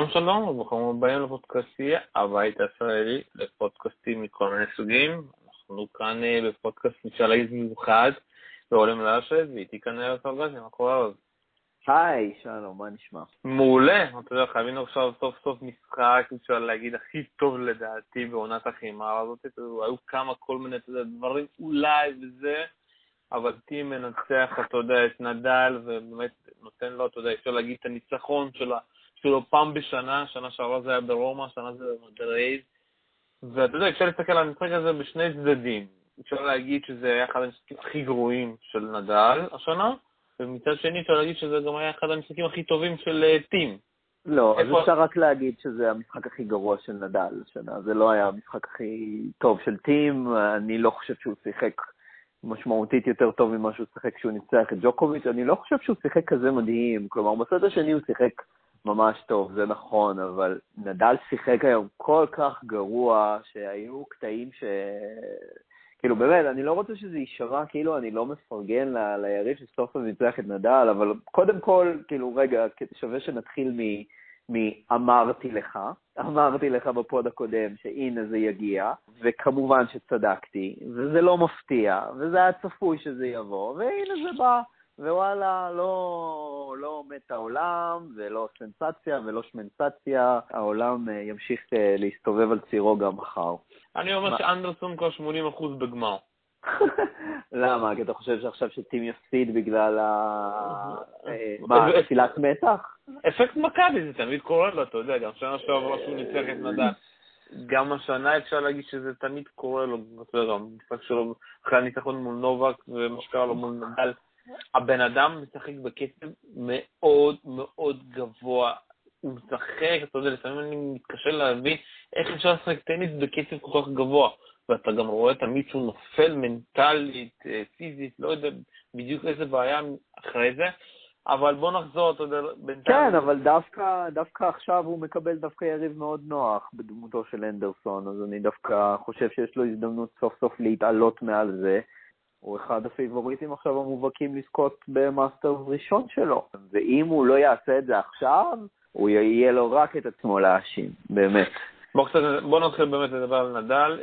שלום שלום, וברוכים הבאים לפודקאסטייה, הבית הישראלי לפודקאסטים מכל מיני סוגים. אנחנו כאן אה, בפודקאסט להגיד מיוחד בעולם לרשת, ואיתי כאן ארץ ארגזי, מה קורה עוד? היי, שלום, מה נשמע? מעולה, אתה יודע, חייבים עכשיו סוף סוף משחק, אפשר להגיד, הכי טוב לדעתי בעונת החימה הזאת. היו כמה כל מיני, דברים אולי וזה, אבל טים מנצח, אתה יודע, את נדל, ובאמת נותן לו, אתה יודע, אפשר להגיד את הניצחון של שלו פעם בשנה, שנה שעברה זה היה ברומא, שנה זה במדרייז, ואתה יודע, אפשר להסתכל על המשחק הזה בשני צדדים. אפשר להגיד שזה היה אחד המשחקים הכי גרועים של נדל השנה, ומצד שני אפשר להגיד שזה גם היה אחד המשחקים הכי טובים של אה, טים. לא, אז אפשר רק להגיד שזה המשחק הכי גרוע של נדל השנה, זה לא היה המשחק הכי טוב של טים, אני לא חושב שהוא שיחק משמעותית יותר טוב ממה שהוא שיחק כשהוא ניצח את ג'וקוביץ', אני לא חושב שהוא שיחק כזה מדהים, כלומר, בסדר השני הוא שיחק ממש טוב, זה נכון, אבל נדל שיחק היום כל כך גרוע, שהיו קטעים ש... כאילו, באמת, אני לא רוצה שזה יישמע כאילו אני לא מפרגן ל... ליריב שסוף סוף ניצח את נדל, אבל קודם כל, כאילו, רגע, שווה שנתחיל מ... מ"אמרתי לך", אמרתי לך בפוד הקודם שהנה זה יגיע, וכמובן שצדקתי, וזה לא מפתיע, וזה היה צפוי שזה יבוא, והנה זה בא. ווואלה, לא, לא מת העולם, ולא סנסציה ולא שמנסציה, העולם אה, ימשיך אה, להסתובב על צירו גם מחר. אני אומר שאנדרסון כבר 80% בגמר. למה? כי אתה חושב שעכשיו שטים יפסיד בגלל ה... אה, מה, תפילת מתח? אפקט מכבי, זה תמיד קורה לו, אתה יודע, גם שנה שעברה שהוא ניצח את נדל. גם השנה אפשר להגיד שזה תמיד קורה לו, אתה יודע, המשחק שלו אחרי הניצחון מול נובק ומה שקרה לו מול נדל. הבן אדם משחק בקצב מאוד מאוד גבוה. הוא משחק, אתה יודע, לפעמים אני מתקשה להבין איך אפשר לשחק טניס בקצב כל כך גבוה. ואתה גם רואה תמיד שהוא נופל מנטלית, אה, פיזית, לא יודע בדיוק איזה בעיה אחרי זה, אבל בוא נחזור, אתה יודע, בינתיים... כן, אבל דווקא, דווקא עכשיו הוא מקבל דווקא יריב מאוד נוח בדמותו של אנדרסון, אז אני דווקא חושב שיש לו הזדמנות סוף סוף להתעלות מעל זה. הוא אחד הפייבוריטים עכשיו המובהקים לזכות ב master ראשון שלו. ואם הוא לא יעשה את זה עכשיו, הוא יהיה לו רק את עצמו להאשים, באמת. בוא, קצת, בוא נתחיל באמת לדבר על נדל,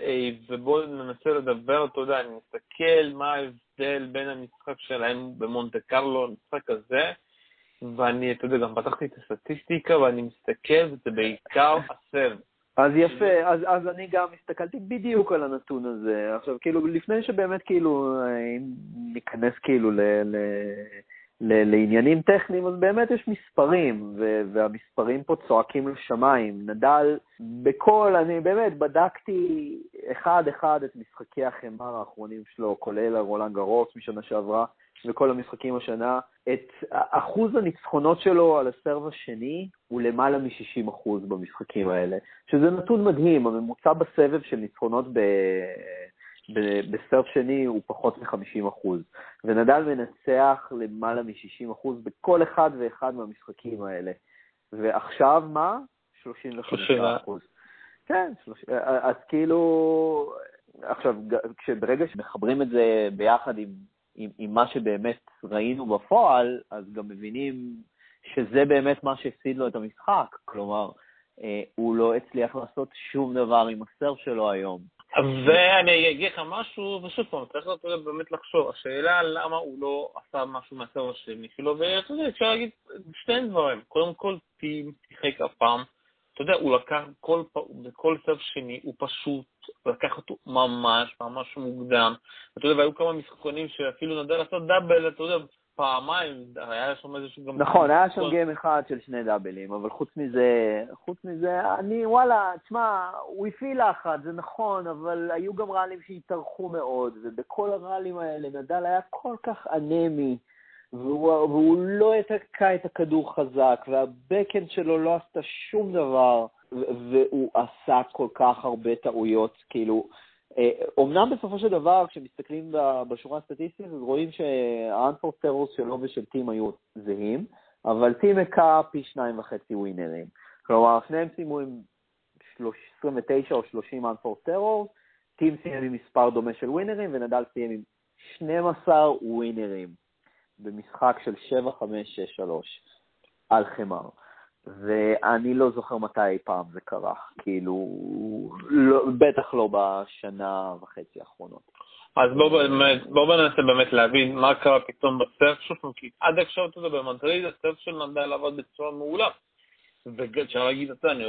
ובואו ננסה לדבר, אתה יודע, אני מסתכל מה ההבדל בין המשחק שלהם במונטה קרלו למשחק הזה, ואני, אתה יודע, גם פתחתי את הסטטיסטיקה, ואני מסתכל, וזה בעיקר הסרט. אז יפה, אז, אז אני גם הסתכלתי בדיוק על הנתון הזה. עכשיו, כאילו, לפני שבאמת, כאילו, אם ניכנס כאילו ל, ל, ל, לעניינים טכניים, אז באמת יש מספרים, ו, והמספרים פה צועקים לשמיים. נדל, בכל, אני באמת בדקתי אחד-אחד את משחקי החמר האחרונים שלו, כולל הרולנד גרוס משנה שעברה, וכל המשחקים השנה. את אחוז הניצחונות שלו על הסרב השני הוא למעלה מ-60% במשחקים האלה, שזה נתון מדהים, הממוצע בסבב של ניצחונות ב... בסרף שני הוא פחות מ-50%, ונדל מנצח למעלה מ-60% בכל אחד ואחד מהמשחקים האלה. ועכשיו מה? 35%. כן, אז כאילו, עכשיו, כשברגע שמחברים את זה ביחד עם עם, עם מה שבאמת ראינו בפועל, אז גם מבינים שזה באמת מה שהפסיד לו את המשחק. כלומר, אה, הוא לא הצליח לעשות שום דבר עם הסרף שלו היום. ואני אגיד לך משהו, ושוב פעם, צריך באמת לחשוב. השאלה למה הוא לא עשה משהו מהסרף השני שלו, ואתה יודע, אפשר להגיד שני דברים. קודם כל, טים שיחק הפעם אתה יודע, הוא לקח כל, בכל סרף שני, הוא פשוט לקח אותו ממש ממש מוקדם. אתה יודע, והיו כמה משחקונים שאפילו נדל לעשות דאבל, אתה יודע, פעמיים, היה שם איזשהו גם... נכון, היה שם גיים אחד של שני דאבלים, אבל חוץ מזה, חוץ מזה, אני, וואלה, תשמע, הוא הפעיל לחץ, זה נכון, אבל היו גם ראלים שהתארחו מאוד, ובכל הראלים האלה נדל היה כל כך אנמי. והוא, והוא לא התקע את הכדור חזק, והבקאנד שלו לא עשתה שום דבר, והוא עשה כל כך הרבה טעויות, כאילו, אומנם בסופו של דבר, כשמסתכלים בשורה הסטטיסטית, אז רואים שהאנפורטרוס שלו ושל טים היו זהים, אבל טים הכה פי שניים וחצי ווינרים. כלומר, שניהם סיימו עם 29 או 30 אנפורטרוס, טים סיים עם מספר דומה של ווינרים, ונדל סיים עם 12 ווינרים. במשחק של 7-5-6-3 על חמר. ואני לא זוכר מתי אי פעם זה קרה, כאילו, לא, בטח לא בשנה וחצי האחרונות. אז בואו בוא ננסה באמת להבין מה קרה פתאום בסרף שלך, כי עד עכשיו, אתה יודע, במדריד הסרף של נדל עבד בצורה מעולה. ואפשר להגיד, אתה אני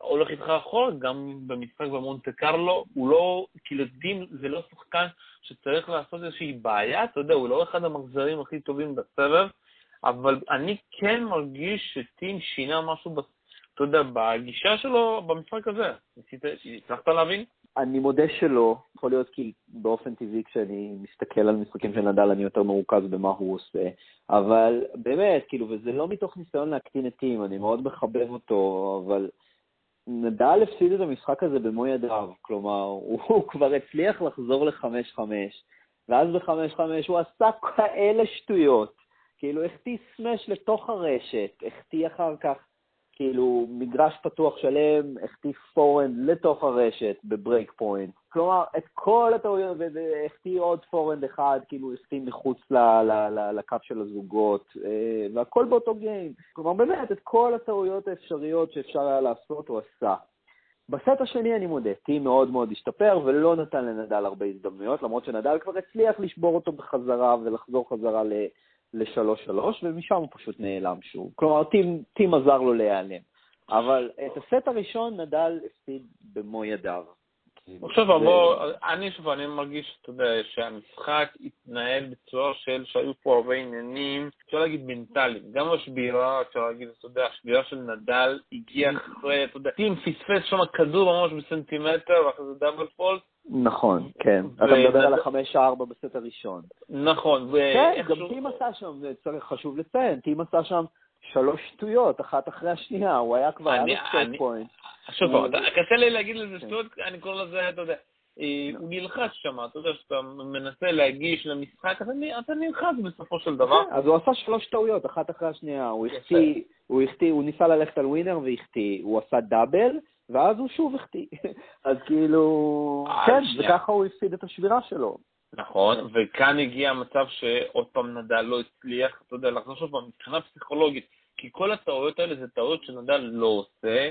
הולך איתך אחורה, גם במשחק במונטה קרלו, הוא לא, כאילו דין זה לא שחקן שצריך לעשות איזושהי בעיה, אתה יודע, הוא לא אחד המחזרים הכי טובים בסבב, אבל אני כן מרגיש שטים שינה משהו, אתה יודע, בגישה שלו במשחק הזה. הצלחת להבין? אני מודה שלא, יכול להיות כי באופן טבעי כשאני מסתכל על משחקים של נדל אני יותר מרוכז במה הוא עושה, אבל באמת, כאילו, וזה לא מתוך ניסיון להקטין את טים, אני מאוד מחבב אותו, אבל נדל הפסיד את המשחק הזה במו ידיו, כלומר, הוא, הוא כבר הצליח לחזור ל-5-5, ואז ב-5-5 הוא עשה כאלה שטויות, כאילו החטיא smash לתוך הרשת, החטיא אחר כך כאילו מגרש פתוח שלם, החטיא forehand לתוך הרשת ב break point. כלומר, את כל הטעויות, והחטיא עוד forehand אחד, כאילו החטיא מחוץ ל, ל, ל, לקו של הזוגות, אה, והכל באותו game. כלומר, באמת, את כל הטעויות האפשריות שאפשר היה לעשות, הוא עשה. בסט השני, אני מודה, טים מאוד מאוד השתפר ולא נתן לנדל הרבה הזדמנויות, למרות שנדל כבר הצליח לשבור אותו בחזרה ולחזור חזרה ל... ל-3-3, ומשם הוא פשוט נעלם שוב. כלומר, טים, טים עזר לו להיעלם. אבל את הסט הראשון נדל הפסיד במו ידיו. עכשיו, בוא, אני שוב, אני מרגיש, אתה יודע, שהמשחק התנהל בצורה של שהיו פה הרבה עניינים, אפשר להגיד מנטליים. גם השבירה, אפשר להגיד, אתה יודע, השבירה של נדל הגיעה אחרי, אתה יודע, טים פספס שם כדור ממש בסנטימטר, ואחרי זה דאבל פולט, נכון, כן. אתה מדבר על החמש ארבע בסט הראשון. נכון. כן, גם טים עשה שם, צריך חשוב לציין, טים עשה שם שלוש שטויות, אחת אחרי השנייה, הוא היה כבר, היה ב set point. שוב פעם, קשה לי להגיד לזה כן. שטויות, אני קורא לזה, אתה יודע, אה, הוא נלחץ שם, אתה יודע, שאתה מנסה להגיש למשחק, אתה נלחץ בסופו של דבר. כן, אז הוא עשה שלוש טעויות, אחת אחרי השנייה. הוא החטיא, הוא החטיא, הוא ניסה ללכת על winner והחטיא, הוא עשה double, ואז הוא שוב החטיא. אז כאילו, אה, כן, וככה הוא הפסיד את השבירה שלו. נכון, וכאן הגיע המצב שעוד פעם נדל לא הצליח, אתה יודע, לחזור שוב פעם מבחינה פסיכולוגית, כי כל הטעויות האלה זה טעויות שנדל לא עושה,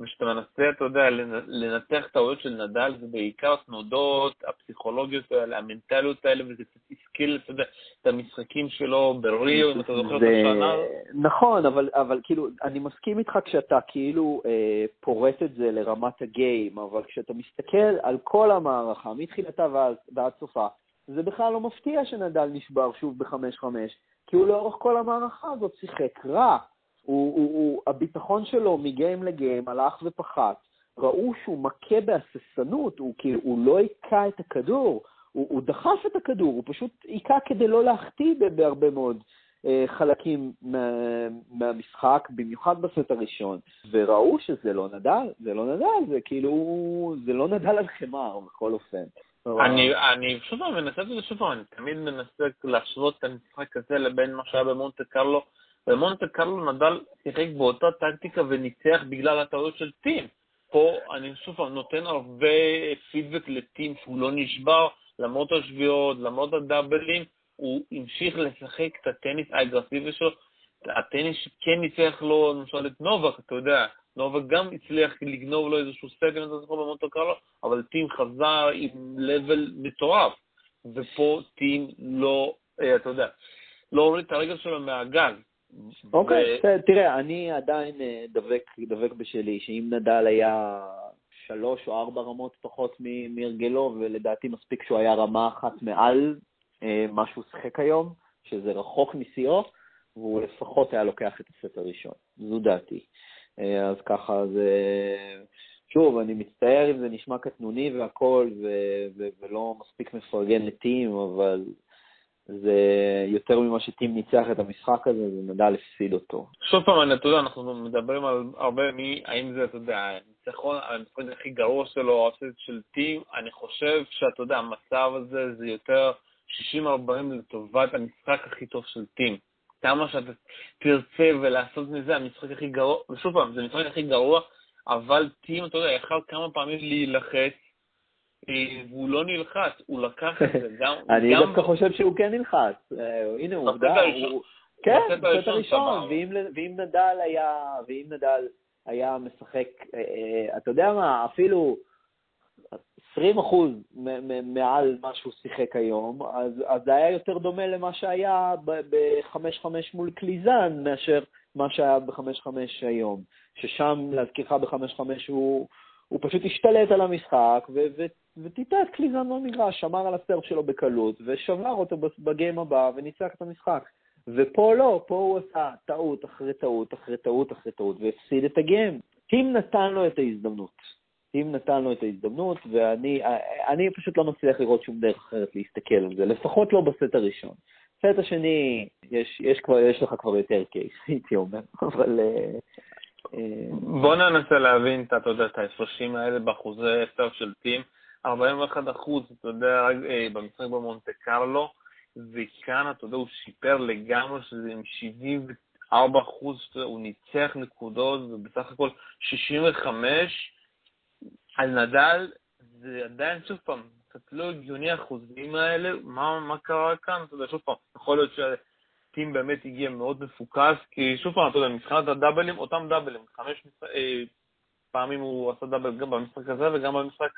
וכשאתה מנסה, אתה יודע, לנתח טעויות של נדל, זה בעיקר תנודות, הפסיכולוגיות האלה, המנטליות האלה, וזה קצת השכיל, אתה יודע, את המשחקים שלו בריו, אם אתה זוכר את השנה. נכון, אבל, אבל כאילו, אני מסכים איתך כשאתה כאילו אה, פורט את זה לרמת הגיים, אבל כשאתה מסתכל על כל המערכה, מתחילתה ועד, ועד סופה, זה בכלל לא מפתיע שנדל נשבר שוב ב-5-5, כי הוא לאורך כל המערכה הזאת שיחק רע. הוא, הוא, הוא, הביטחון שלו מגיים לגיים הלך ופחת. ראו שהוא מכה בהססנות, הוא כאילו, הוא לא היכה את הכדור, הוא, הוא דחף את הכדור, הוא פשוט היכה כדי לא להחטיא בהרבה מאוד אה, חלקים מה, מהמשחק, במיוחד בסט הראשון, וראו שזה לא נדל, זה לא נדל, זה כאילו, זה לא נדל על חמר, בכל אופן. אני, אני שוב פעם מנסה את זה שוב פעם, אני תמיד מנסה להשוות את המשחק הזה לבין מה שהיה במונטה קרלו. במונטה קרלו נדל שיחק באותה טקטיקה וניצח בגלל הטעויות של טים. פה אני שוב נותן הרבה פידבק לטים שהוא לא נשבר, למרות השביעות, למרות הדאבלים, הוא המשיך לשחק את הטניס האגרסיבי שלו. הטניס כן ניצח לו, למשל, את נובק, אתה יודע, נובק גם הצליח לגנוב לו איזשהו אם אתה זוכר במונטה קרלו, אבל טים חזר עם לבל מטורף. ופה טים לא, אה, אתה יודע, לא הוריד את הרגל שלו מהגז. אוקיי, okay, תראה, אני עדיין אה, דבק, דבק בשלי, שאם נדל היה שלוש או ארבע רמות פחות מהרגלו, ולדעתי מספיק שהוא היה רמה אחת מעל אה, מה שהוא שיחק היום, שזה רחוק משיאו, והוא לפחות היה לוקח את הסט הראשון. זו דעתי. אה, אז ככה זה... שוב, אני מצטער אם זה נשמע קטנוני והכול, ו- ו- ולא מספיק מפרגן לטים, אבל זה יותר ממה שטים ניצח את המשחק הזה, זה נדל הפסיד אותו. שוב פעם, אתה יודע, אנחנו מדברים על הרבה מי, האם זה, אתה יודע, הניצחון, המשחק הכי גרוע שלו, או הפסיד של טים, אני חושב שאתה יודע, המצב הזה זה יותר 60-40 לטובת המשחק הכי טוב של טים. כמה שאתה תרצה ולעשות מזה המשחק הכי גרוע, ושוב פעם, זה המשחק הכי גרוע, אבל טים, אתה יודע, יכל כמה פעמים להילחץ, והוא לא נלחץ, הוא לקח את זה. גם, אני דווקא חושב שהוא כן נלחץ. אה, הנה, עובדה, כן, בסט הראשון, ואם נדל היה, ואם נדל היה משחק, אה, אה, אתה יודע מה, אפילו 20 אחוז מעל מה שהוא שיחק היום, אז, אז זה היה יותר דומה למה שהיה ב-5-5 מול קליזן מאשר מה שהיה ב-5-5 היום. ששם, להזכירך, ב-5-5 הוא, הוא פשוט השתלט על המשחק וטיטה את קליזן במגרש, שמר על ה serve שלו בקלות ושבר אותו ב game הבא וניצח את המשחק. ופה לא, פה הוא עשה טעות אחרי טעות אחרי טעות אחרי טעות והפסיד את ה game. טים נתן לו את ההזדמנות. אם נתן לו את ההזדמנות, ואני פשוט לא מצליח לראות שום דרך אחרת להסתכל על זה, לפחות לא בסט הראשון. בסט השני, יש, יש, כבר, יש לך כבר יותר קייס, הייתי אומר, אבל... אה, בוא ננסה להבין, אתה יודע, את ההפרשים האלה באחוזי סף של טים. 41 אחוז, אתה יודע, אה, במשחק במונטה קרלו, וכאן, אתה יודע, הוא שיפר לגמרי שזה עם 74 אחוז, הוא ניצח נקודות, ובסך הכל 65 על נדל זה עדיין, שוב פעם, קצת לא הגיוני האחוזים האלה, מה, מה קרה כאן? אתה יודע, שוב פעם, יכול להיות שהטים באמת הגיע מאוד מפוקס, כי שוב פעם, אתה יודע, מבחינת הדאבלים, אותם דאבלים, חמש אה, פעמים הוא עשה דאבל גם במשחק הזה וגם במשחק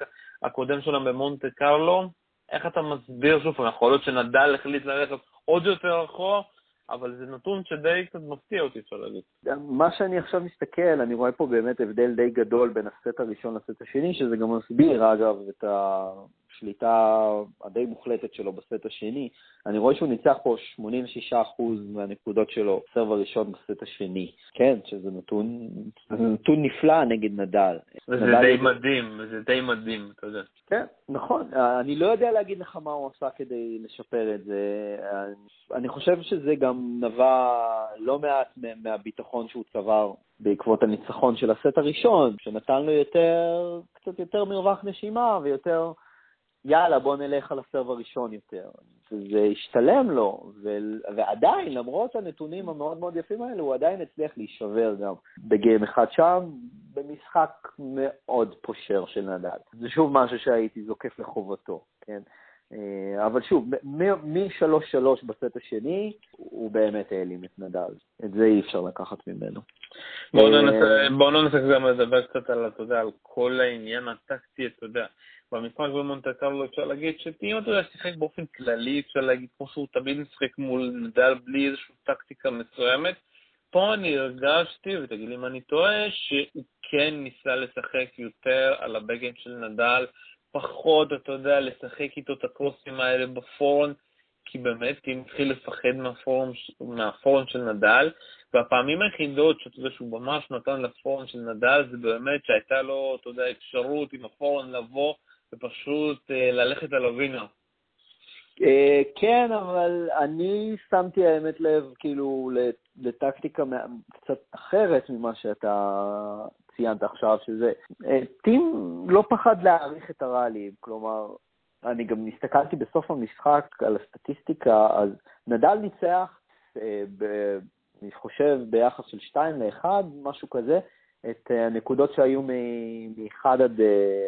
הקודם שלהם במונטה קרלו. איך אתה מסביר, שוב פעם, יכול להיות שנדל החליט ללכת עוד יותר אחורה, אבל זה נתון שדי קצת מפתיע אותי, אפשר להגיד. מה שאני עכשיו מסתכל, אני רואה פה באמת הבדל די גדול בין הסט הראשון לסט השני, שזה גם מסביר, אגב, את השליטה הדי מוחלטת שלו בסט השני. אני רואה שהוא ניצח פה 86% מהנקודות שלו בסרב הראשון בסט השני. כן, שזה נתון, זה נתון נפלא נגד נדל. וזה נדל די מדהים, זה די מדהים, אתה יודע. כן, נכון. אני לא יודע להגיד לך מה הוא עשה כדי לשפר את זה. אני חושב שזה גם נבע לא מעט מהביטחון שהוא צבר בעקבות הניצחון של הסט הראשון, שנתן לו יותר, קצת יותר מרווח נשימה ויותר, יאללה, בוא נלך על הסרב הראשון יותר. זה השתלם לו, ו... ועדיין, למרות הנתונים המאוד מאוד יפים האלה, הוא עדיין הצליח להישבר גם בגיים אחד שם, במשחק מאוד פושר של נדל. זה שוב משהו שהייתי זוקף לחובתו, כן? אה, אבל שוב, מ-3-3 בסט השני, הוא באמת העלים את נדל. את זה אי אפשר לקחת ממנו. בואו ננסה גם לדבר קצת על, אתה יודע, על כל העניין הטקטי, אתה יודע. במשחק במונטה קרלו אפשר להגיד שאם אתה יודע, שיחק באופן כללי, אפשר להגיד כמו שהוא תמיד משחק מול נדל בלי איזושהי טקטיקה מסוימת. פה אני הרגשתי, ותגיד לי אם אני טועה, שהוא כן ניסה לשחק יותר על הבגן של נדל, פחות, אתה יודע, לשחק איתו את הקרוסים האלה בפורן, כי באמת, אם התחיל לפחד מהפורום, מהפורום של נדל, והפעמים היחידות שאתה יודע שהוא ממש נתן לפורום של נדל, זה באמת שהייתה לו, אתה יודע, אפשרות עם הפורום לבוא ופשוט אה, ללכת על הווינר. אה, כן, אבל אני שמתי האמת לב, כאילו, לטקטיקה קצת אחרת ממה שאתה ציינת עכשיו, שזה, אה, טים לא פחד להעריך את הראלים, כלומר, אני גם הסתכלתי בסוף המשחק על הסטטיסטיקה, אז נדל ניצח, אני חושב, ביחס של 2 ל-1, משהו כזה, את הנקודות שהיו מ-1 עד,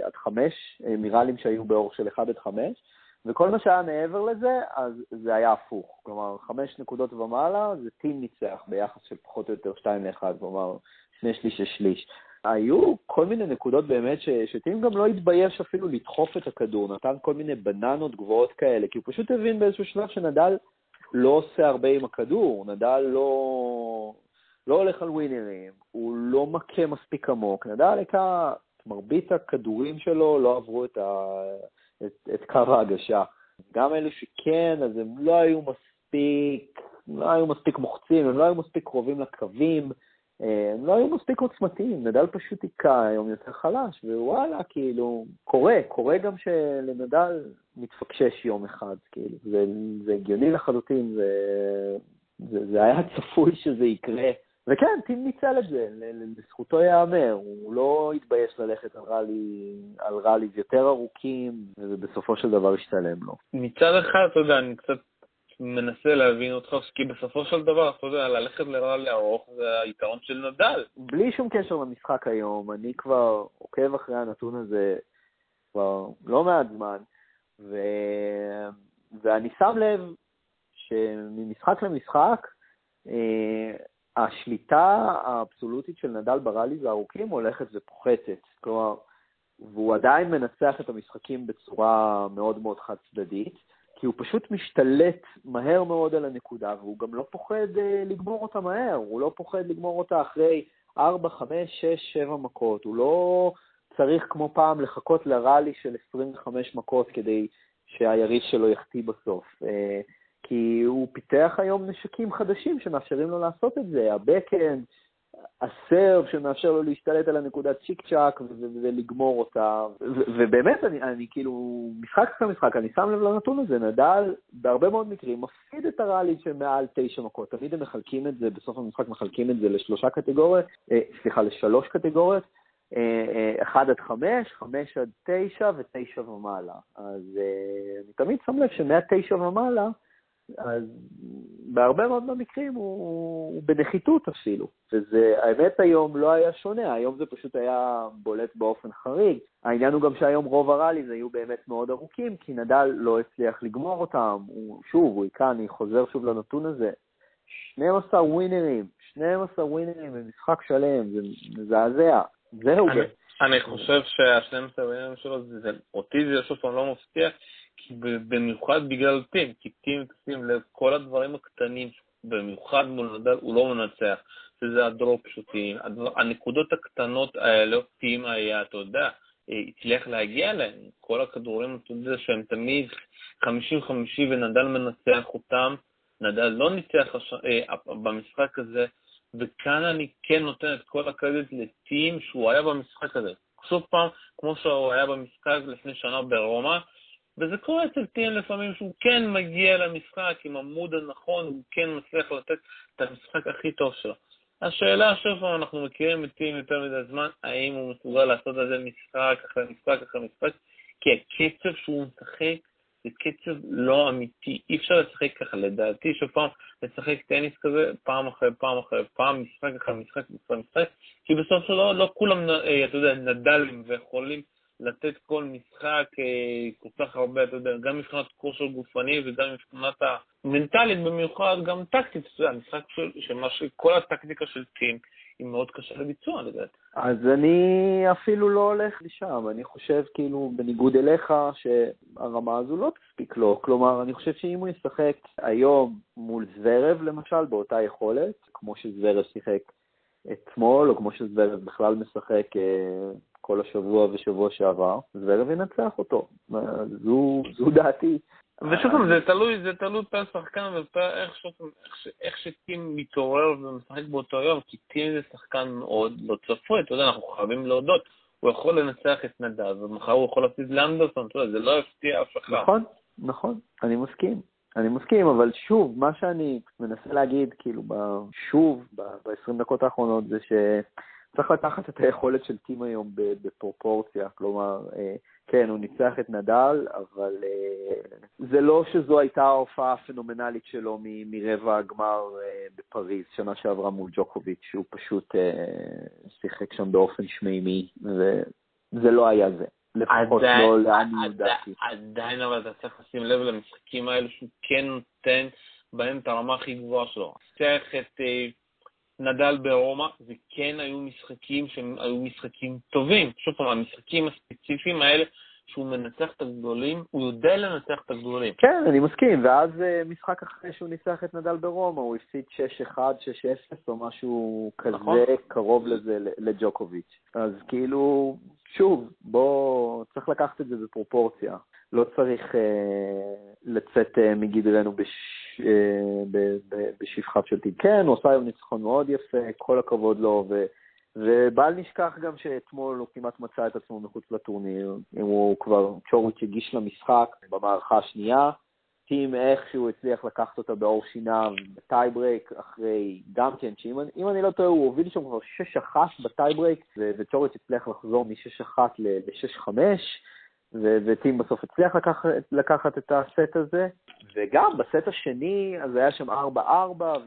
עד 5, מראלים שהיו באור של 1 עד 5, וכל מה שהיה מעבר לזה, אז זה היה הפוך. כלומר, 5 נקודות ומעלה, זה טים ניצח ביחס של פחות או יותר 2 ל-1, כלומר, שני שליש שליש. היו כל מיני נקודות באמת ש, שטים גם לא התבייש אפילו לדחוף את הכדור, נתן כל מיני בננות גבוהות כאלה, כי הוא פשוט הבין באיזשהו שלב שנדל לא עושה הרבה עם הכדור, נדל לא, לא הולך על ווינרים, הוא לא מכה מספיק עמוק, נדל לקה, מרבית הכדורים שלו לא עברו את, ה, את, את קו ההגשה. גם אלו שכן, אז הם לא היו מספיק, לא היו מספיק מוחצים, הם לא היו מספיק קרובים לקווים, הם לא היו מספיק עוצמתיים, נדל פשוט היכה היום יותר חלש, ווואלה, כאילו, קורה, קורה גם שלנדל מתפקשש יום אחד, כאילו, זה, זה הגיוני לחלוטין, זה, זה, זה היה צפוי שזה יקרה. וכן, טים ניצל את זה, לזכותו ייאמר, הוא לא התבייש ללכת על, ראלי, על ראליז יותר ארוכים, ובסופו של דבר השתלם לו. מצד אחד, אתה יודע, אני קצת מנסה להבין אותך, כי בסופו של דבר, אתה יודע, ללכת לראלי ארוך זה היתרון של נדל. בלי שום קשר למשחק היום, אני כבר עוקב אחרי הנתון הזה כבר לא מעט זמן, ו... ואני שם לב שממשחק למשחק, השליטה האבסולוטית של נדל בראליז הארוכים הולכת ופוחתת. כלומר, והוא עדיין מנצח את המשחקים בצורה מאוד מאוד חד-צדדית, כי הוא פשוט משתלט מהר מאוד על הנקודה, והוא גם לא פוחד אה, לגמור אותה מהר, הוא לא פוחד לגמור אותה אחרי 4, 5, 6, 7 מכות, הוא לא צריך כמו פעם לחכות לראלי של 25 מכות כדי שהיריב שלו יחטיא בסוף. אה, כי הוא פיתח היום נשקים חדשים שמאפשרים לו לעשות את זה. הבקאנד, הסרב שמאפשר לו להשתלט על הנקודת צ'יק צ'אק ולגמור אותה. ובאמת, אני, אני כאילו, משחק אחרי משחק, אני שם לב לנתון הזה, נדל בהרבה מאוד מקרים מפסיד את הראלי של מעל תשע מכות. תמיד הם מחלקים את זה, בסוף המשחק מחלקים את זה לשלושה קטגוריות, אה, סליחה, לשלוש קטגוריות. אה, אה, אחד עד חמש, חמש עד תשע ותשע ומעלה. אז אה, אני תמיד שם לב שמהתשע ומעלה, אז בהרבה מאוד מהמקרים הוא, הוא בנחיתות אפילו. וזה, האמת היום לא היה שונה, היום זה פשוט היה בולט באופן חריג. העניין הוא גם שהיום רוב הראליז היו באמת מאוד ארוכים, כי נדל לא הצליח לגמור אותם. הוא, שוב, הוא היכה, אני חוזר שוב לנתון הזה, 12 ווינרים, 12 ווינרים במשחק שלם, זה מזעזע. זהו. אני, אני חושב שה-12 ווינרים שלו, זה, זה, אותי זה שוב פעם לא מפתיע, במיוחד בגלל טים, כי טים, תשים לב, כל הדברים הקטנים, במיוחד מול נדל, הוא לא מנצח, שזה הדרופ שוטים, הנקודות הקטנות האלה, טים היה, אתה יודע, הצליח להגיע אליהם, כל הכדורים, אתה יודע, שהם תמיד 50-50 ונדל מנצח אותם, נדל לא ניצח אה, במשחק הזה, וכאן אני כן נותן את כל הקרדיט לטים שהוא היה במשחק הזה. שוב פעם, כמו שהוא היה במשחק לפני שנה ברומא, וזה קורה אצל טים לפעמים שהוא כן מגיע למשחק עם המוד הנכון, הוא כן מצליח לתת את המשחק הכי טוב שלו. השאלה, שוב פעם, אנחנו מכירים את טים יותר מדי זמן, האם הוא מסוגל לעשות את זה משחק אחרי משחק אחרי משחק, כי הקצב שהוא משחק זה קצב לא אמיתי, אי אפשר לשחק ככה, לדעתי, שוב פעם, לשחק טניס כזה פעם אחרי פעם אחרי פעם, משחק אחרי משחק אחרי משחק, כי בסוף שלא לא כולם, אה, אתה יודע, נדלים ויכולים לתת כל משחק אה, כל כך הרבה, אתה יודע, גם מבחינת כושר גופני וגם מבחינת המנטלית במיוחד, גם טקטית, אתה יודע, משחק של, שכל הטקטיקה של טים היא מאוד קשה לביצוע, לדעתי. אז אני אפילו לא הולך לשם, אני חושב כאילו, בניגוד אליך, שהרמה הזו לא תספיק לו. כלומר, אני חושב שאם הוא ישחק היום מול זוורב, למשל, באותה יכולת, כמו שזוורב שיחק אתמול, או כמו שזוורב בכלל משחק אה, כל השבוע ושבוע שעבר, זוורב ינצח אותו. זו, זו דעתי. ושוב פעם, זה תלוי, זה תלוי פר שחקן ופר איך, שטים מתעורר ומשחק באותו יום, כי טים זה שחקן מאוד לא צפוי, אתה יודע, אנחנו חייבים להודות, הוא יכול לנצח את נדב, ומחר הוא יכול להפסיד לאנדרסון, אתה יודע, זה לא יפתיע אף אחד. נכון, נכון, אני מסכים. אני מסכים, אבל שוב, מה שאני מנסה להגיד, כאילו, שוב, ב-20 דקות האחרונות, זה שצריך לקחת את היכולת של טים היום בפרופורציה. כלומר, אה, כן, הוא ניצח את נדל, אבל uh, זה לא שזו הייתה ההופעה הפנומנלית שלו מ- מרבע הגמר uh, בפריז, שנה שעברה מול ג'וקוביץ', שהוא פשוט שיחק שם באופן שמימי, וזה לא היה זה. לפחות עדיין, לא לעניות דעתי. עדיין, אבל אתה צריך לשים לב למשחקים האלה שהוא כן נותן בהם את הרמה הכי גבוהה שלו. צריך את... נדל ברומא, וכן היו משחקים שהם היו משחקים טובים. שוב פעם, המשחקים הספציפיים האלה, שהוא מנצח את הגדולים, הוא יודע לנצח את הגדולים. כן, אני מסכים, ואז אה, משחק אחרי שהוא ניצח את נדל ברומא, הוא הפסיד 6-1, 6-0 או משהו כזה נכון. קרוב לזה לג'וקוביץ'. אז כאילו, שוב, בוא, צריך לקחת את זה בפרופורציה. לא צריך אה, לצאת אה, מגדרנו בש, אה, ב, ב, בשפחה של טיל. כן, הוא עשה היום ניצחון מאוד יפה, כל הכבוד לו, ו, ובל נשכח גם שאתמול הוא כמעט מצא את עצמו מחוץ לטורניר. אם הוא כבר, צ'וריץ' הגיש למשחק במערכה השנייה, טים איכשהו הצליח לקחת אותה בעור שיניו ב tiebreak, אחרי גם כן, שאם אני לא טועה, הוא הוביל שם כבר 6-1 ב tiebreak, וצ'וריץ' הצליח לחזור מ-6-1 ל-6-5. וטים בסוף הצליח לקחת, לקחת את הסט הזה, וגם בסט השני, אז היה שם 4-4,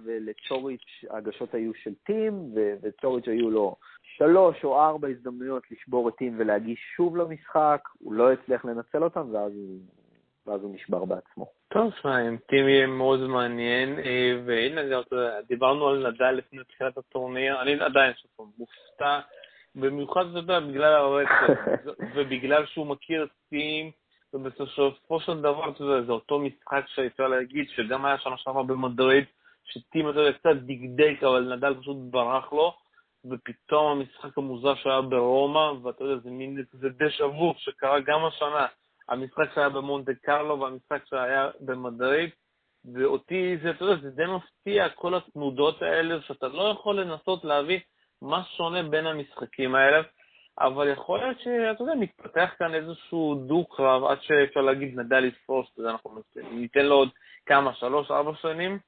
ולצ'וריץ' ההגשות היו של טים, וצ'וריץ' היו לו שלוש או ארבע הזדמנויות לשבור את טים ולהגיש שוב למשחק, הוא לא הצליח לנצל אותם, ואז הוא ואז הוא נשבר בעצמו. טוב, שמע, עם טים יהיה מאוד מעניין, אה, והנה, גם, דיברנו על נדל לפני תחילת הטורניר, אני עדיין שוב מופתע, במיוחד, אתה יודע, בגלל הרצף, ובגלל שהוא מכיר טים, ובסופו של דבר, אתה יודע, זה אותו משחק שאפשר להגיד, שגם היה שנה שעברה במדריד, שטים, אתה יודע, קצת דקדק, אבל נדל פשוט ברח לו, ופתאום המשחק המוזר שהיה ברומא, ואתה יודע, זה מין, זה דשא וו שקרה גם השנה. המשחק שהיה במונטה קרלו והמשחק שהיה במדריד, ואותי זה, אתה יודע, זה די מפתיע, כל התנודות האלה, שאתה לא יכול לנסות להביא מה שונה בין המשחקים האלה, אבל יכול להיות שאתה יודע, מתפתח כאן איזשהו דו-קרב עד שאפשר להגיד נדל יפרוש, אתה יודע, אנחנו ניתן לו עוד כמה, שלוש, ארבע שנים,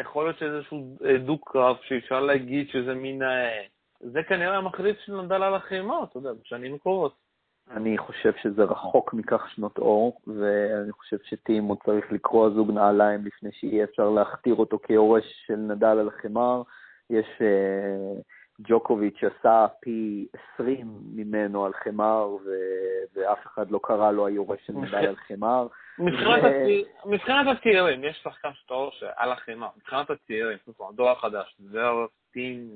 יכול להיות שאיזשהו אה, דו-קרב שאפשר להגיד שזה מין... אה, זה כנראה המחליט של נדל על החימה, אתה יודע, בשנים קרובות. אני חושב שזה רחוק מכך שנות אור, ואני חושב שטים עוד צריך לקרוא זוג נעליים לפני שיהיה אפשר להכתיר אותו כיורש של נדל על החמר. יש uh, ג'וקוביץ' עשה פי 20 ממנו על חמר, ו- ואף אחד לא קרא לו היורש של נדל על חמר. מבחינת הצעירים, יש שחקן שאתה רואה שעל החמר, מבחינת הצעירים, הדור החדש, זה שופטים.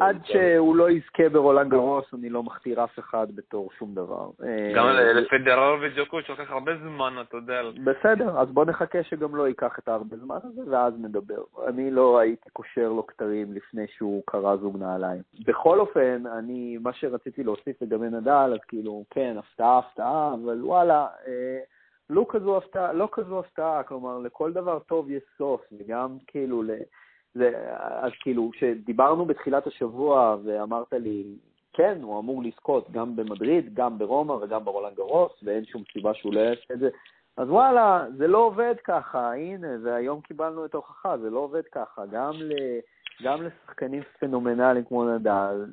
עד שהוא לא יזכה ברולנד גרוס, אני לא מכתיר אף אחד בתור שום דבר. גם אה, לפדרר וג'וקוביץ' לוקח הרבה זמן, אתה יודע. בסדר, אז בוא נחכה שגם לא ייקח את הרבה זמן הזה, ואז נדבר. אני לא הייתי קושר לו כתרים לפני שהוא קרא זוג נעליים. בכל אופן, אני, מה שרציתי להוסיף לגבי נדל, אז כאילו, כן, הפתעה, הפתעה, אבל וואלה, אה, לא כזו הפתעה, לא כזו הפתעה, כלומר, לכל דבר טוב יש סוף, וגם כאילו, זה, אז כאילו, כשדיברנו בתחילת השבוע ואמרת לי, כן, הוא אמור לזכות גם במדריד, גם ברומא וגם ברולנד גרוס, ואין שום סיבה שהוא לא יעשה את זה, אז וואלה, זה לא עובד ככה, הנה, והיום קיבלנו את ההוכחה, זה לא עובד ככה. גם, ל, גם לשחקנים פנומנליים כמו נדל,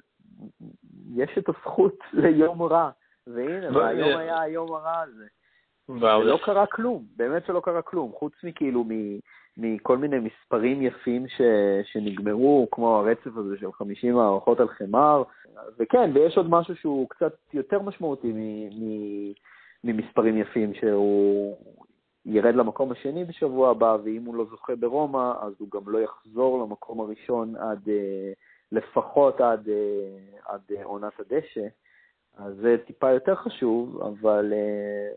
יש את הזכות ליום רע, והנה, והיום היה היום הרע הזה. ולא קרה כלום, באמת שלא קרה כלום, חוץ מכאילו מכל מיני מספרים יפים ש, שנגמרו, כמו הרצף הזה של 50 הערכות על חמר, וכן, ויש עוד משהו שהוא קצת יותר משמעותי מ, מ, ממספרים יפים, שהוא ירד למקום השני בשבוע הבא, ואם הוא לא זוכה ברומא, אז הוא גם לא יחזור למקום הראשון עד, אה, לפחות עד, אה, עד עונת הדשא. אז זה טיפה יותר חשוב, אבל אה,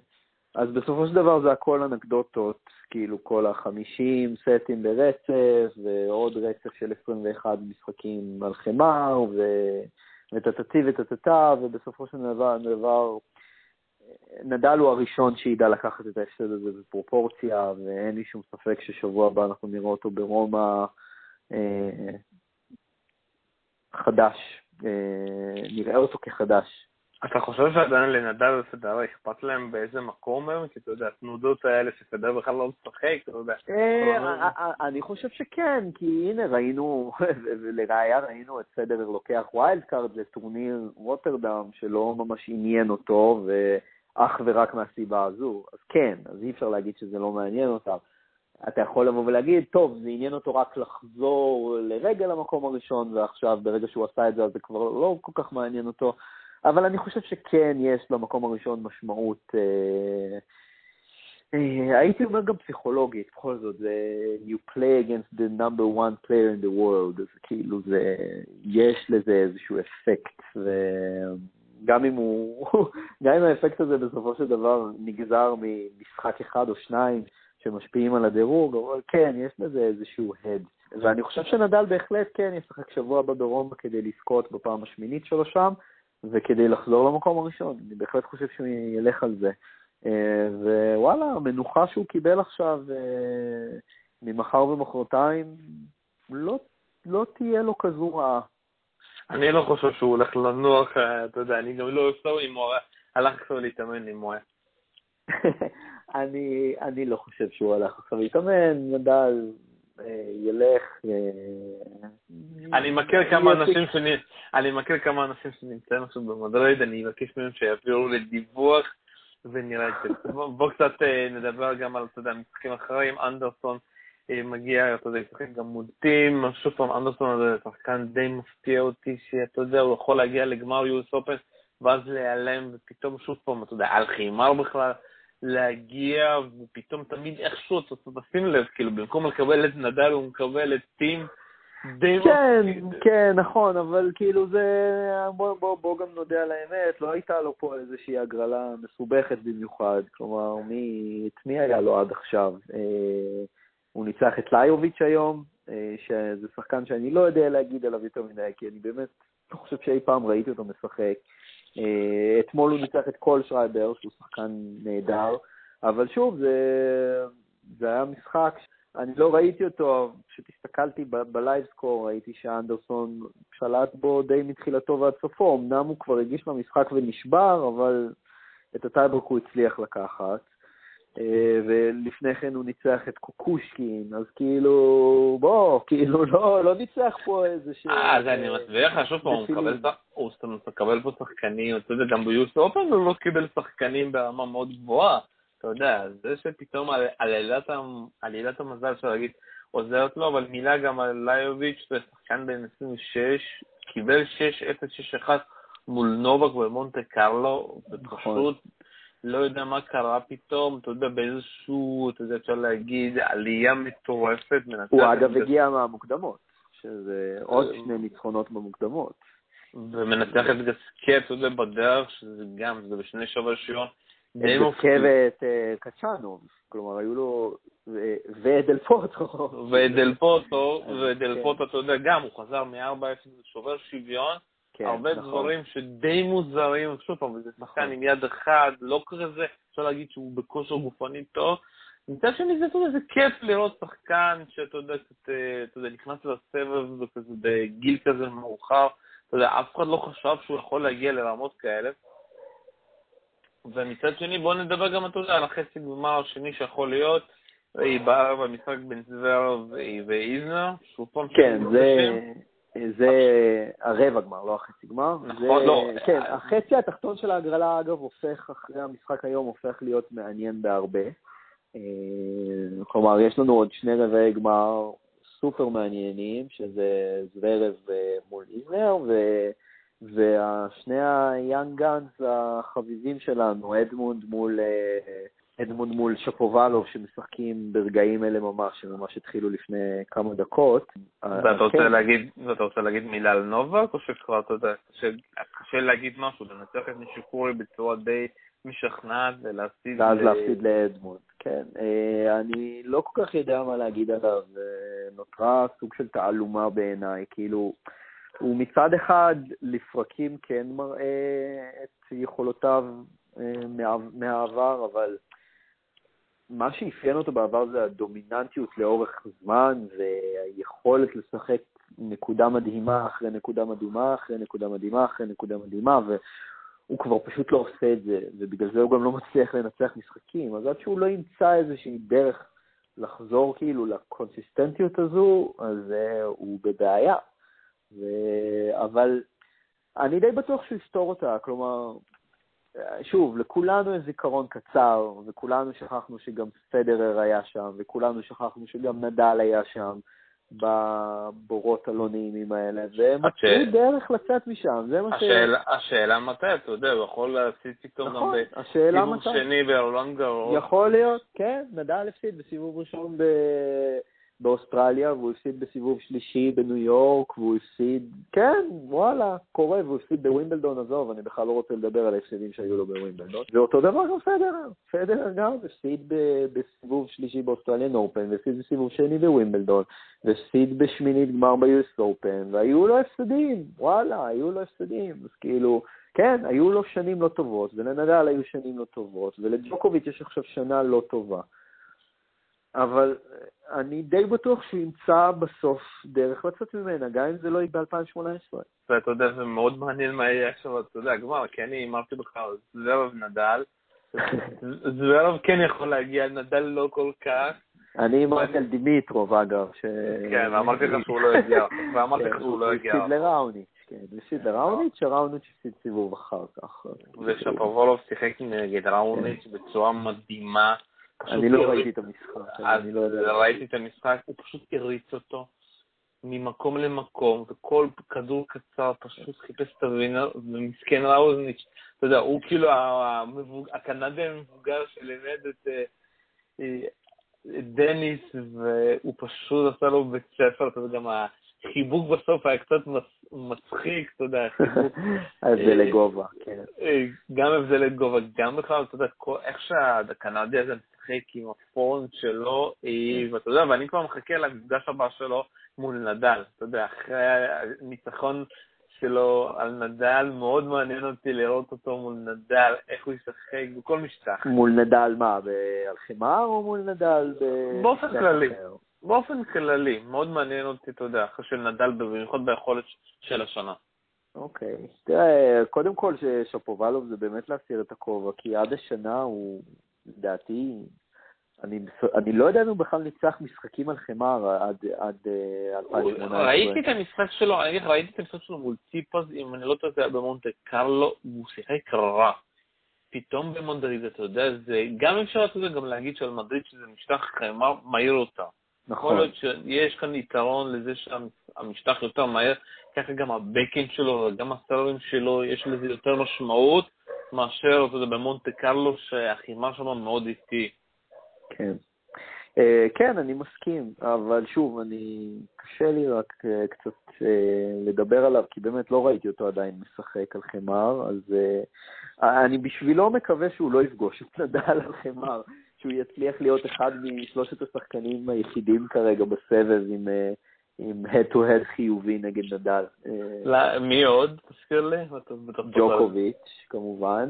אז בסופו של דבר זה הכל אנקדוטות, כאילו כל החמישים סטים ברצף, ועוד רצף של 21 משחקים על חמר, וטטטי וטטטה, ובסופו של דבר, דבר נדל הוא הראשון שידע לקחת את ההפסד הזה בפרופורציה, ואין לי שום ספק ששבוע הבא אנחנו נראה אותו ברומא אה, חדש, אה, נראה אותו כחדש. אתה חושב שעדיין לנדל ופדרר אכפת להם באיזה מקום הם? כי אתה יודע, התנודות האלה שפדרר בכלל לא משחק, אתה יודע. אה, אה, אה, אני חושב שכן, כי הנה ראינו, ולראיה ראינו את פדרר לוקח wild card לטורניר רוטרדם שלא ממש עניין אותו, ואך ורק מהסיבה הזו. אז כן, אז אי אפשר להגיד שזה לא מעניין אותם. אתה יכול לבוא ולהגיד, טוב, זה עניין אותו רק לחזור לרגע למקום הראשון, ועכשיו ברגע שהוא עשה את זה אז זה כבר לא כל כך מעניין אותו. אבל אני חושב שכן יש למקום הראשון משמעות, אה, אה, הייתי אומר גם פסיכולוגית, בכל זאת, זה you play against the number one player in the world, אז כאילו זה, יש לזה איזשהו אפקט, וגם אם הוא, גם אם האפקט הזה בסופו של דבר נגזר ממשחק אחד או שניים שמשפיעים על הדירוג, אבל כן, יש לזה איזשהו הד. ואני חושב שנדל בהחלט כן ישחק שבוע ברומא כדי לזכות בפעם השמינית שלו שם, וכדי לחזור למקום הראשון. אני בהחלט חושב שהוא ילך על זה. אה, ווואלה, המנוחה שהוא קיבל עכשיו אה, ממחר ומחרתיים, לא, לא תהיה לו כזו רעה. אני לא חושב שהוא הולך לנוח, אה, אתה יודע, אני גם לא אוהב אם הוא הלך עכשיו להתאמן עם מויה. אני, אני לא חושב שהוא הלך עכשיו להתאמן, נדל ילך... אה, אני מכיר כמה אנשים שאני... אני מכיר כמה אנשים שנמצאים עכשיו במדריד, אני אבקש מהם שיעבירו לי דיווח ונראה את זה. בואו קצת אה, נדבר גם על, אתה יודע, משחקים אחרים. אנדרסון אה, מגיע, אתה יודע, לשחק גם מול טים. שוב פעם, אנדרסון זה שחקן די מפתיע אותי, שאתה יודע, הוא יכול להגיע לגמר יוס אופן ואז להיעלם, ופתאום שוב פעם, אתה יודע, על חימר בכלל. להגיע, ופתאום תמיד איכשהו, אתה תשים לב, כאילו, במקום לקבל את נדל, הוא מקבל את טים. די כן, כן, נכון, אבל כאילו זה, בוא, בוא, בוא גם נודה על האמת, לא הייתה לו פה איזושהי הגרלה מסובכת במיוחד, כלומר, מי, את מי היה לו עד עכשיו? אה, הוא ניצח את ליוביץ' היום, אה, שזה שחקן שאני לא יודע להגיד עליו יותר מדי, כי אני באמת לא חושב שאי פעם ראיתי אותו משחק. אה, אתמול הוא ניצח את קול שרייבר, שהוא שחקן נהדר, אבל שוב, זה, זה היה משחק, אני לא ראיתי אותו, פשוט הסתכלתי ב live score, ראיתי שאנדרסון שלט בו די מתחילתו ועד סופו, אמנם הוא כבר הגיש למשחק ונשבר, אבל את ה tiebreak הוא הצליח לקחת. אה, ולפני כן הוא ניצח את קוקושקין, אז כאילו, בוא, כאילו, לא, לא ניצח פה איזה ש... אה, אז אני מסביר לך, שוב פעם, הוא מקבל פה שחקנים, אתה יודע, גם ביוס אופן הוא לא קיבל שחקנים ברמה מאוד גבוהה, אתה יודע, זה שפתאום עלילת המזל אפשר להגיד עוזרת לו, אבל מילה גם על ליוביץ', זה שחקן בן 26, קיבל 6-0-6-1 מול נובק ומונטה קרלו, ופשוט לא יודע מה קרה פתאום, אתה יודע, באיזשהו, אתה יודע, אפשר להגיד, עלייה מטורפת. הוא אגב הגיע מהמוקדמות, שזה עוד אה, שני ניצחונות במוקדמות. ומנצח את גסקט, אתה יודע, בדרך, שזה גם, זה בשני שובר שוויון. את גסקט ואת אה, קצ'אנוב, כלומר, היו לו... ודל פוטו. ודל פוטו, ודל פוטו, אתה יודע, גם, הוא חזר מ-4-0 לשובר שוויון. כן, הרבה נכון. דברים שדי מוזרים, שוב פעם, זה שחקן נכון. עם יד אחד, לא כזה, אפשר להגיד שהוא בכושר גופני טוב. מצד שני, זה, זה כיף לראות שחקן שאתה יודע, אה, אתה יודע, נכנס לסבב וכזה בגיל כזה מאוחר, אתה יודע, אף אחד לא חשב שהוא יכול להגיע לרמות כאלה. ומצד שני, בואו נדבר גם, אתה יודע, על החצי גמר השני שיכול להיות. היא באה במשחק בין זוורב ואיזנר, שוב פעם, כן, זה... זה הרבע גמר, לא החצי גמר. נכון, לא. כן, החצי התחתון של ההגרלה, אגב, הופך, אחרי המשחק היום, הופך להיות מעניין בהרבה. אה, כלומר, יש לנו עוד שני רבעי גמר סופר מעניינים, שזה זוורב מול איזנר, והשני היאנג גאנס החביבים שלנו, אדמונד מול אה, אדמונד מול שפובלוב שמשחקים ברגעים אלה ממש, שממש התחילו לפני כמה דקות. ואתה רוצה, כן. להגיד, ואתה רוצה להגיד מילה על נובק, או שכבר, אתה יודע, קשה להגיד משהו, לנצח את נישיקורי בצורה די משכנעת ולהפסיד... ואז ל... להפסיד לאדמונד, כן. אה, אני לא כל כך יודע מה להגיד עליו, נותרה סוג של תעלומה בעיניי, כאילו... הוא מצד אחד לפרקים כן מראה את יכולותיו אה, מהעבר, אבל מה שאפיין אותו בעבר זה הדומיננטיות לאורך זמן והיכולת לשחק נקודה מדהימה אחרי נקודה מדהימה אחרי נקודה מדהימה אחרי נקודה מדהימה, והוא כבר פשוט לא עושה את זה, ובגלל זה הוא גם לא מצליח לנצח משחקים. אז עד שהוא לא ימצא איזושהי דרך לחזור כאילו לקונסיסטנטיות הזו, אז uh, הוא בבעיה. ו... אבל אני די בטוח שהוא יפתור אותה, כלומר, שוב, לכולנו יש זיכרון קצר, וכולנו שכחנו שגם פדרר היה שם, וכולנו שכחנו שגם נדל היה שם בבורות הלא נעימים האלה, והם מצאו השאל... דרך לצאת משם, זה מה השאל... ש... השאלה מתי, אתה יודע, הוא יכול להפסיד פתאום נכון, גם בסיבוב שני גרור. יכול להיות, כן, נדל הפסיד בסיבוב ראשון ב... באוסטרליה, והוא הפסיד בסיבוב שלישי בניו יורק, והוא הפסיד, כן, וואלה, קורה, והוא הפסיד בווימבלדון, עזוב, אני בכלל לא רוצה לדבר על ההפסדים שהיו לו בווימבלדון. ואותו דבר גם פדרר, פדרר גם הפסיד בסיבוב שלישי באוסטרליאן אופן, והפסיד בסיבוב שני בווימבלדון, והפסיד בשמינית גמר ב-US אופן, והיו לו הפסדים, וואלה, היו לו הפסדים, אז כאילו... כן, היו לו שנים לא טובות, ולנדל היו שנים לא טובות, ולג'וקוביץ' יש עכשיו שנה לא טובה. אבל אה, אני די בטוח שהוא ימצא בסוף דרך לצאת ממנה, גם אם זה לא יהיה ב-2018. ואתה יודע, זה מאוד מעניין מה יהיה עכשיו, אתה יודע, כבר, כי אני אמרתי לך, זוורב נדל, זוורב כן יכול להגיע, נדל לא כל כך. אני אמרתי על דימיטרוב, אגב, ש... כן, ואמרתי לך שהוא לא יגיע, ואמרתי לך שהוא לא יגיע. הוא הפסיד לראוניץ', כן, הוא הפסיד לראוניץ', שראוניץ' הפסיד סיבוב אחר כך. ושפובולוב שיחק נגד ראוניץ' בצורה מדהימה. אני לא ראיתי את המשחק, אני לא. ראיתי את המשחק, הוא פשוט הריץ אותו. ממקום למקום, וכל כדור קצר פשוט חיפש את הווינר, ומסכן ראוזניץ', אתה יודע, הוא כאילו הקנדי המבוגר שלימד את, אה, אה, את דניס, והוא פשוט עשה לו בית ספר, אתה יודע, גם החיבוק בסוף היה קצת מצחיק, אתה יודע, חיבוק. הבדלי גובה, כן. גם הבדלי גובה, גם בכלל, אתה יודע, איך שהקנדי הזה משחק עם הפורנט שלו, ואתה יודע, ואני כבר מחכה למפגש הבא שלו מול נדל, אתה יודע, אחרי הניצחון שלו על נדל, מאוד מעניין אותי לראות אותו מול נדל, איך הוא ישחק בכל משטח. מול נדל מה, על חימר או מול נדל ב... באופן כללי. באופן כללי, מאוד מעניין אותי, אתה יודע, אחרי של נדל, במיוחד ביכולת של השנה. אוקיי. Okay. תראה, קודם כל ששפובלוב זה באמת להסיר את הכובע, כי עד השנה הוא, לדעתי, אני, אני לא יודע אם הוא בכלל ניצח משחקים על חמר עד, עד 2018. ראיתי את המשחק שלו, אני ראיתי את המשחק שלו מול ציפאז, אם אני לא טועה, זה היה במונטה קרלו, הוא שיחק רע. פתאום במונדריד, אתה יודע, זה, גם אפשר אתה יודע, גם להגיד שעל מדריד שזה משטח חמר מהיר אותה. נכון. יכול להיות שיש כאן יתרון לזה שהמשטח יותר מהר, ככה גם הבקינג שלו וגם הסרבים שלו, יש לזה יותר משמעות מאשר, אתה יודע, במונטה קרלו, שהחימה שם מאוד איטי. כן. Uh, כן, אני מסכים, אבל שוב, אני, קשה לי רק uh, קצת uh, לדבר עליו, כי באמת לא ראיתי אותו עדיין משחק על חמר, אז uh, אני בשבילו מקווה שהוא לא יפגוש את נדל על חמר, שהוא יצליח להיות אחד משלושת השחקנים היחידים כרגע בסבב עם, עם head-to-head חיובי נגד נדל. לא, מי עוד? תזכיר לי. ג'וקוביץ', כמובן.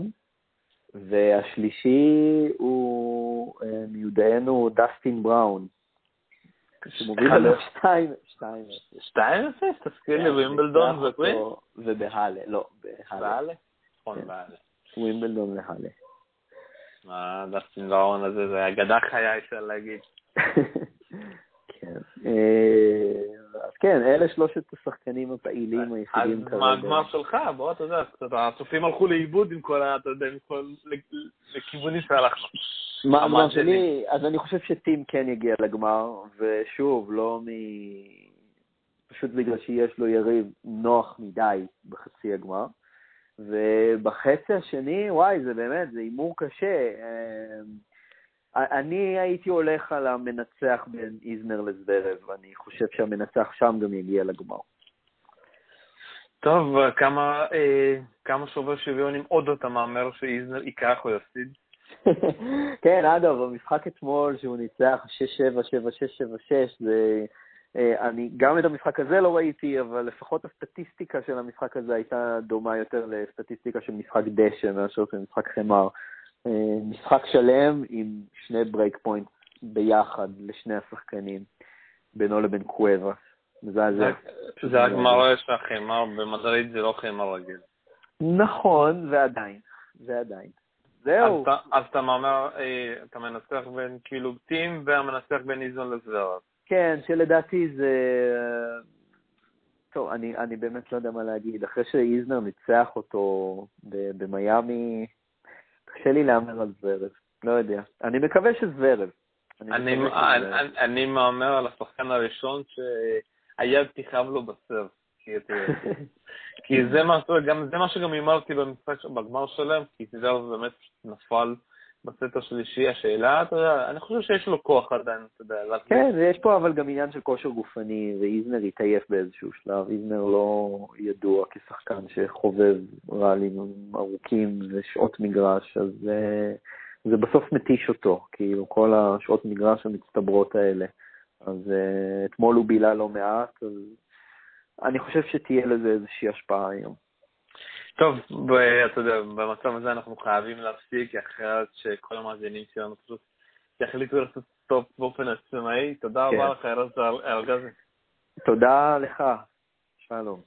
והשלישי הוא אה, מיודענו דסטין בראון, שמוביל עליו 2-0. 2-0? תזכיר לי, ווימבלדון וקווין? ובהאלה, לא, בהאלה. נכון, כן. בהאלה. ווימבלדון להאלה. מה, דסטין בראון הזה, זה אגדה חיה, אפשר להגיד. כן. אה, אז כן, אלה שלושת השחקנים הפעילים היחידים כרגע. אז מה הגמר שלך? בוא, אתה יודע, הצופים הלכו לאיבוד עם כל ה... אתה יודע, עם כל... לכיוונים שהלכנו. מה שלי? אז אני חושב שטים כן יגיע לגמר, ושוב, לא מ... פשוט בגלל שיש לו יריב נוח מדי בחצי הגמר. ובחצי השני, וואי, זה באמת, זה הימור קשה. אה, אני הייתי הולך על המנצח בין איזנר לזוורב, ואני חושב שהמנצח שם גם יגיע לגמר. טוב, כמה, אה, כמה שובר שוויון אם עוד אתה מהמר שאיזנר ייקח או יפסיד? כן, אגב, במשחק אתמול שהוא ניצח 6-7, 7-6, 7-6, זה... אה, אני גם את המשחק הזה לא ראיתי, אבל לפחות הסטטיסטיקה של המשחק הזה הייתה דומה יותר לסטטיסטיקה של משחק דשא מאשר של משחק חמר. אה, משחק שלם עם שני break point ביחד לשני השחקנים, בינו לבין. מזעזע. זה רק מראה שהחמר במדריד זה לא חמר רגיל. נכון, ועדיין. ועדיין. זהו. אז אתה מאמר, אה, אתה מנצח בין כאילו טים והמנצח בין איזון לזוורב. כן, שלדעתי זה... טוב, אני, אני באמת לא יודע מה להגיד. אחרי שאיזנר ניצח אותו במיאמי, קשה לי להמר על זוורב, לא יודע. אני מקווה שזוורב. אני מהמר על השחקן הראשון שהיד תכאב לו בסרט. כי זה מה שגם הימרתי במשחק, בגמר שלם, כי זוורב באמת נפל בסט השלישי. השאלה, אתה יודע, אני חושב שיש לו כוח עדיין, אתה יודע. כן, ויש פה אבל גם עניין של כושר גופני, ואיזנר התעייף באיזשהו שלב. איזנר לא ידוע כשחקן שחובב ראלים ארוכים ושעות מגרש, אז זה, זה בסוף מתיש אותו, כאילו, כל השעות מגרש המצטברות האלה. אז uh, אתמול הוא בילה לא מעט, אז אני חושב שתהיה לזה איזושהי השפעה היום. טוב, אתה יודע, במצב הזה אנחנו חייבים להפסיק, אחרת שכל המאזינים שלנו פשוט יחליטו לעשות סטופ באופן עצמאי. תודה רבה כן. לך, ארז ארגזי. תודה לך, שלום.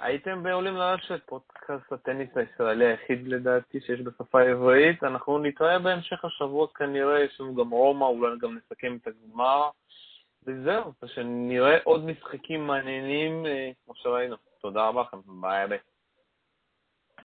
הייתם בעולים לרשת, פודקאסט הטניס הישראלי היחיד לדעתי שיש בשפה העברית. אנחנו נתראה בהמשך השבוע כנראה, יש לנו גם רומא, אולי גם נסכם את הגמר. וזהו, שנראה עוד משחקים מעניינים אה, כמו שראינו. תודה רבה לכם, ביי ביי.